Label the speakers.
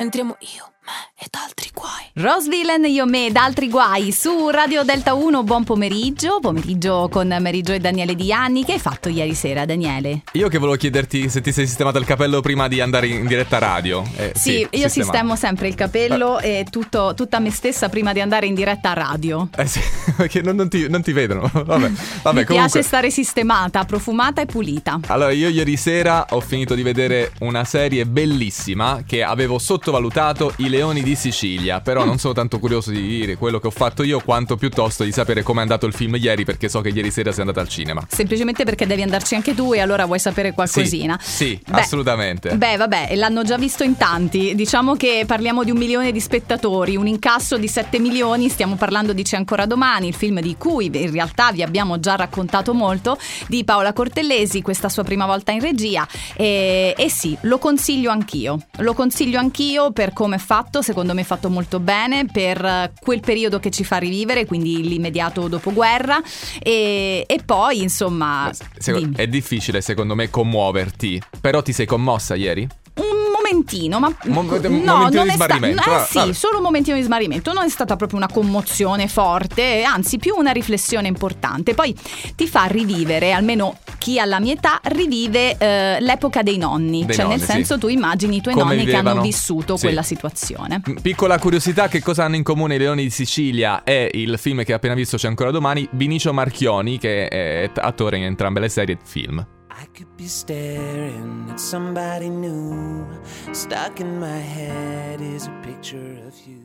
Speaker 1: Entriamo io, me ed altri
Speaker 2: Rosvillain, io me ed altri guai su Radio Delta 1, buon pomeriggio, pomeriggio con Meriggio e Daniele Dianni. Che hai fatto ieri sera, Daniele?
Speaker 3: Io che volevo chiederti se ti sei sistemato il capello prima di andare in diretta radio. Eh,
Speaker 2: sì, io
Speaker 3: sistemato.
Speaker 2: sistemo sempre il capello e tutto, tutta me stessa prima di andare in diretta radio.
Speaker 3: Eh sì, perché non, non ti, non ti vedono. Vabbè, vabbè
Speaker 2: Mi
Speaker 3: comunque.
Speaker 2: piace stare sistemata, profumata e pulita.
Speaker 3: Allora, io ieri sera ho finito di vedere una serie bellissima che avevo sottovalutato, I Leoni di Sicilia. Però non sono tanto curioso di dire quello che ho fatto io, quanto piuttosto di sapere com'è andato il film ieri, perché so che ieri sera sei andata al cinema.
Speaker 2: Semplicemente perché devi andarci anche tu e allora vuoi sapere qualcosina.
Speaker 3: Sì, sì,
Speaker 2: Beh,
Speaker 3: assolutamente.
Speaker 2: Beh, vabbè, l'hanno già visto in tanti. Diciamo che parliamo di un milione di spettatori, un incasso di 7 milioni. Stiamo parlando di C'è ancora domani, il film di cui in realtà vi abbiamo già raccontato molto, di Paola Cortellesi, questa sua prima volta in regia. E, e sì, lo consiglio anch'io. Lo consiglio anch'io per come è fatto, secondo me è fatto molto bene, per eh, quel periodo che ci fa rivivere, quindi l'immediato dopoguerra. E, e poi, insomma. Dimmi.
Speaker 3: è difficile secondo me commuoverti, però ti sei commossa ieri?
Speaker 2: Un momentino, ma
Speaker 3: Mo- un
Speaker 2: no,
Speaker 3: momentino
Speaker 2: non
Speaker 3: di
Speaker 2: è sta-
Speaker 3: smarrimento,
Speaker 2: eh
Speaker 3: va-
Speaker 2: sì,
Speaker 3: vabbè.
Speaker 2: solo un momentino di smarrimento. Non è stata proprio una commozione forte, anzi, più una riflessione importante. Poi ti fa rivivere, almeno chi ha la mia età, rivive eh, l'epoca dei nonni.
Speaker 3: Dei
Speaker 2: cioè, nel
Speaker 3: nonni, sì.
Speaker 2: senso, tu immagini i tuoi
Speaker 3: Come
Speaker 2: nonni che hanno
Speaker 3: vivevano.
Speaker 2: vissuto
Speaker 3: Sì.
Speaker 2: quella situazione.
Speaker 3: Piccola curiosità, che cosa hanno in comune i Leoni di Sicilia e il film che hai appena visto c'è ancora domani, Vinicio Marchioni, che è attore in entrambe le serie e film.
Speaker 4: I could be staring at somebody new. Stuck in my head is a picture of you.